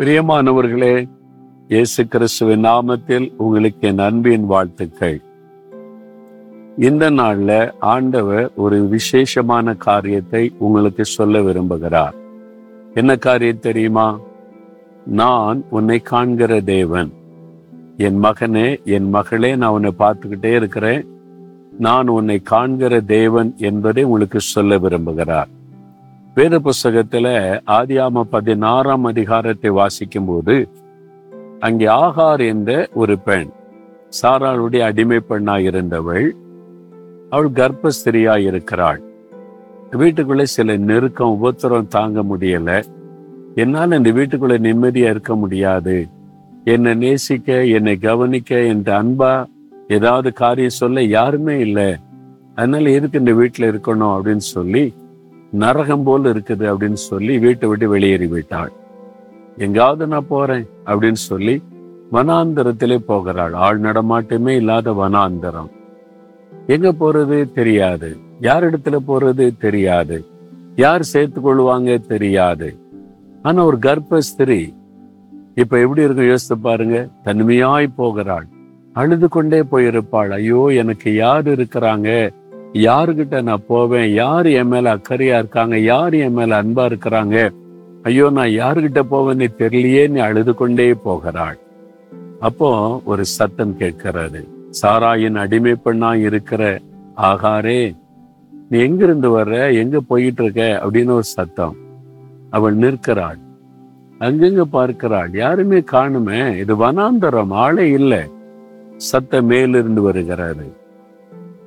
பிரியமானவர்களே இயேசு கிறிஸ்துவின் நாமத்தில் உங்களுக்கு என் அன்பின் வாழ்த்துக்கள். இந்த நாள்ல ஆண்டவர் ஒரு விசேஷமான காரியத்தை உங்களுக்கு சொல்ல விரும்புகிறார். என்ன காரியம் தெரியுமா? நான் உன்னை காண்கிற தேவன். என் மகனே என் மகளே நான் உன்னை பார்த்துக்கிட்டே இருக்கிறேன். நான் உன்னை காண்கிற தேவன் என்பதை உங்களுக்கு சொல்ல விரும்புகிறார். வேத புஸ்தகத்துல ஆதியாம பதினாறாம் அதிகாரத்தை வாசிக்கும் போது அங்கே ஆகார் என்ற ஒரு பெண் சாராளுடைய அடிமை பெண்ணாய் இருந்தவள் அவள் கர்ப்பஸ்திரியாய் இருக்கிறாள். வீட்டுக்குள்ளே சில நெருக்கம் உபத்திரம் தாங்க முடியல. என்னால் இந்த வீட்டுக்குள்ள நிம்மதியா இருக்க முடியாது. என்னை நேசிக்க என்னை கவனிக்க என்ற அன்பா ஏதாவது காரியம் சொல்ல யாருமே இல்லை. அதனால எதுக்கு இந்த வீட்டில் இருக்கணும் அப்படின்னு சொல்லி நரகம் போல் இருக்குது அப்படின்னு சொல்லி வீட்டை விட்டு வெளியேறி விட்டாள் எங்காவது நான் போறேன் அப்படின்னு சொல்லி வனாந்தரத்திலே போகிறாள். ஆள் நடமாட்டமே இல்லாத வனாந்தரம். எங்க போறது தெரியாது. யார் இடத்துல போறது தெரியாது. யார் சேர்த்து கொள்வாங்க தெரியாது. ஆனா ஒரு கர்ப்பஸ்திரி இப்ப எப்படி இருக்கும் யோசித்து பாருங்க. தனிமையாய் போகிறாள். அழுது கொண்டே போயிருப்பாள். ஐயோ எனக்கு யார் இருக்கிறாங்க? யாருக்கிட்ட நான் போவேன்? யார் என் மேல அக்கறையா இருக்காங்க? யார் என் மேல அன்பா இருக்கிறாங்க? ஐயோ நான் யாருகிட்ட போவேன்னு தெரியலையே நீ அழுது கொண்டே போகிறாள். அப்போ ஒரு சத்தம் கேட்கிறது சாராயின் அடிமை பெண்ணா இருக்கிற ஆகாரே நீ எங்கிருந்து வர்ற? எங்க போயிட்டு இருக்க? அப்படின்னு ஒரு சத்தம். அவள் நிற்கிறாள். அங்கங்க பார்க்கிறாள். யாருமே காணுமே. இது வனாந்தரம். ஆளே இல்லை. சத்தம் மேலிருந்து வருகிறாரு.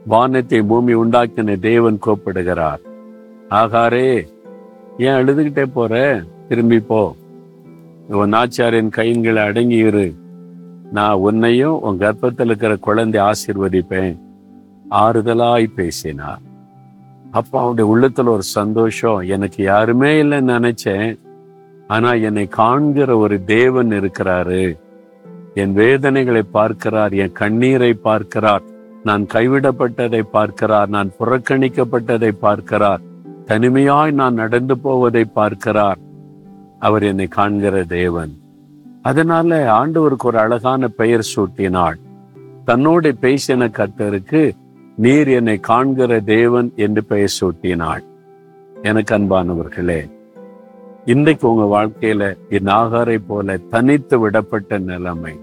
வானத்தை பூமி உண்டாக்கின தேவன் கூப்பிடுகிறார். ஆகாரே ஏன் அழுதுகிட்டே போற? திரும்பி போ. உன் ஆச்சாரின் கைங்களை அடங்கியிரு. நான் உன்னையும் உன் கர்ப்பத்தில் இருக்கிற குழந்தை ஆசிர்வதிப்பேன். ஆறுதலாய் பேசினார். அப்போ அவனுடைய உள்ளத்துல ஒரு சந்தோஷம். எனக்கு யாருமே இல்லைன்னு நினைச்சேன். ஆனா என்னை காண்கிற ஒரு தேவன் இருக்கிறாரு. என் வேதனைகளை பார்க்கிறார் என் கண்ணீரை பார்க்கிறார். நான் கைவிடப்பட்டதை பார்க்கிறார் நான் புறக்கணிக்கப்பட்டதை பார்க்கிறார் தனிமையாய் நான் நடந்து போவதை பார்க்கிறார். அவர் என்னை காண்கிற தேவன். அதனால ஆண்டவருக்கு ஒரு அழகான பெயர் சூட்டினாள். தன்னோடு பேசின கர்த்தருக்கு நீர் என்னை காண்கிற தேவன் என்று பெயர் சூட்டினாள். எனக்கு அன்பானவர்களே இன்றைக்கு உங்க வாழ்க்கையில என் போல தனித்து விடப்பட்ட நிலைமை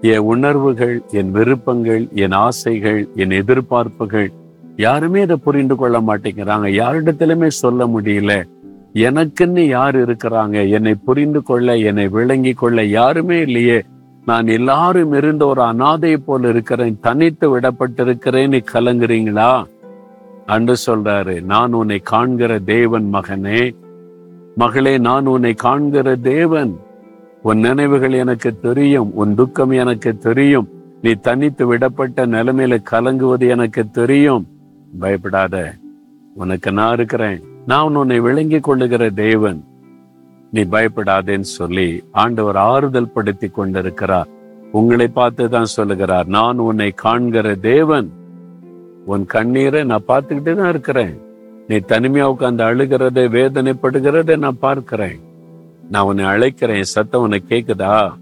என் உணர்வுகள் என் விருப்பங்கள் என் ஆசைகள் என் எதிர்பார்ப்புகள் யாருமே இதை புரிந்து கொள்ள மாட்டேங்கிறாங்க. யாரிடத்திலுமே சொல்ல முடியல. எனக்குன்னு யார் இருக்கிறாங்க? என்னை புரிந்து கொள்ள என்னை விளங்கி கொள்ள யாருமே இல்லையே. நான் எல்லாரும் இருந்த ஒரு அனாதை போல இருக்கிறேன். தனித்து விடப்பட்டிருக்கிறேன்னு கலங்குறீங்களா? அன்று சொல்றாரு நான் உன்னை காண்கிற தேவன் மகனே. மகளே நான் உன்னை காண்கிற தேவன். உன் நினைவுகள் எனக்கு தெரியும் உன் துக்கம் எனக்கு தெரியும். நீ தனித்து விடப்பட்ட நிலைமையில கலங்குவது எனக்கு தெரியும். பயப்படாத உனக்கு நான் இருக்கிறேன். நான் உன்னை விளங்கி கொள்ளுகிற தேவன். நீ பயப்படாதேன்னு சொல்லி ஆண்டவர் ஆறுதல் படுத்தி கொண்டிருக்கிறார். உங்களை பார்த்து தான் சொல்லுகிறார் நான் உன்னை காண்கிற தேவன். உன் கண்ணீரை நான் பார்த்துக்கிட்டு தான் இருக்கிறேன். நீ தனிமையா உட்காந்து அழுகிறதை வேதனைப்படுகிறதை நான் பார்க்கிறேன். நான் உன்னை அழைக்கிறேன் என் சத்தம் உன்னை கேக்குதா?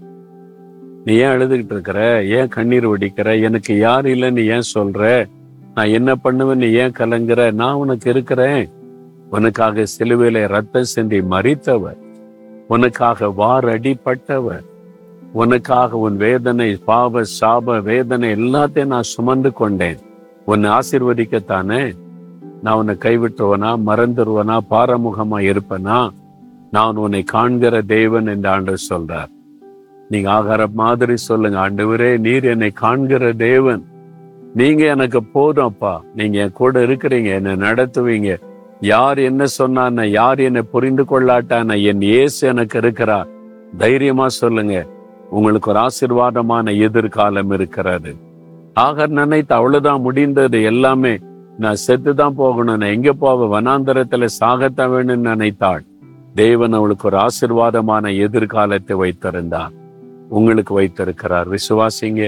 நீ ஏன் அழுதுகிட்டு இருக்கிற? ஏன் கண்ணீர் வடிக்கிற? எனக்கு யார் இல்லைன்னு ஏன் சொல்ற? நான் என்ன பண்ணுவேன் நீ ஏன் கலங்குற? நான் உனக்கு இருக்கிறேன். உனக்காக சிலுவையில ரத்தம் சிந்தி மறித்தவர் உனக்காக வாரடிப்பட்டவர் உனக்காக உன் வேதனை பாவ சாப வேதனை எல்லாத்தையும் நான் சுமந்து கொண்டேன். உன்னை ஆசிர்வதிக்கத்தானே? நான் உன்னை கைவிட்டுருவனா மறந்துடுவனா பாரமுகமா இருப்பனா? நான் உன்னை காண்கிற தேவன் என்று ஆண்டவர் சொல்றார். நீங்க ஆகார மாதிரி சொல்லுங்க ஆண்டவரே நீர் என்னை காண்கிற தேவன். நீங்க எனக்கு போதும் அப்பா. நீங்க என் கூட இருக்கிறீங்க என்னை நடத்துவீங்க. யார் என்ன சொன்னான யார் என்னை புரிந்து கொள்ளாட்டான என் இயேசு எனக்கு இருக்கிறா தைரியமா சொல்லுங்க உங்களுக்கு ஒரு ஆசிர்வாதமான எதிர்காலம் இருக்கிறது. ஆகர் நினைத்து அவ்வளவுதான் முடிந்தது எல்லாமே. நான் செத்து தான் போகணும் நான் எங்க போவ வனாந்தரத்துல சாகத்தான் வேணும்னு நினைத்தாள். தேவன் அவளுக்கு ஒரு ஆசிர்வாதமான எதிர்காலத்தை வைத்திருந்தார். உங்களுக்கு வைத்திருக்கிறார். விசுவாசிங்க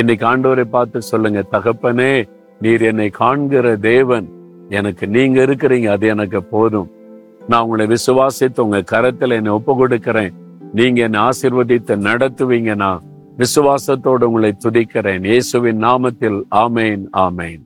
இன்னைக்கு ஆண்டவரை பார்த்து சொல்லுங்க தகப்பனே நீர் என்னை காண்கிற தேவன் எனக்கு நீங்க இருக்கிறீங்க அது எனக்கு போதும். நான் உங்களை விசுவாசித்து உங்க கரத்துல என்னை ஒப்பு கொடுக்கிறேன் நீங்க என்னை ஆசிர்வதித்து நடத்துவீங்க நான் விசுவாசத்தோடு உங்களை துதிக்கிறேன். இயேசுவின் நாமத்தில் ஆமேன் ஆமேன்.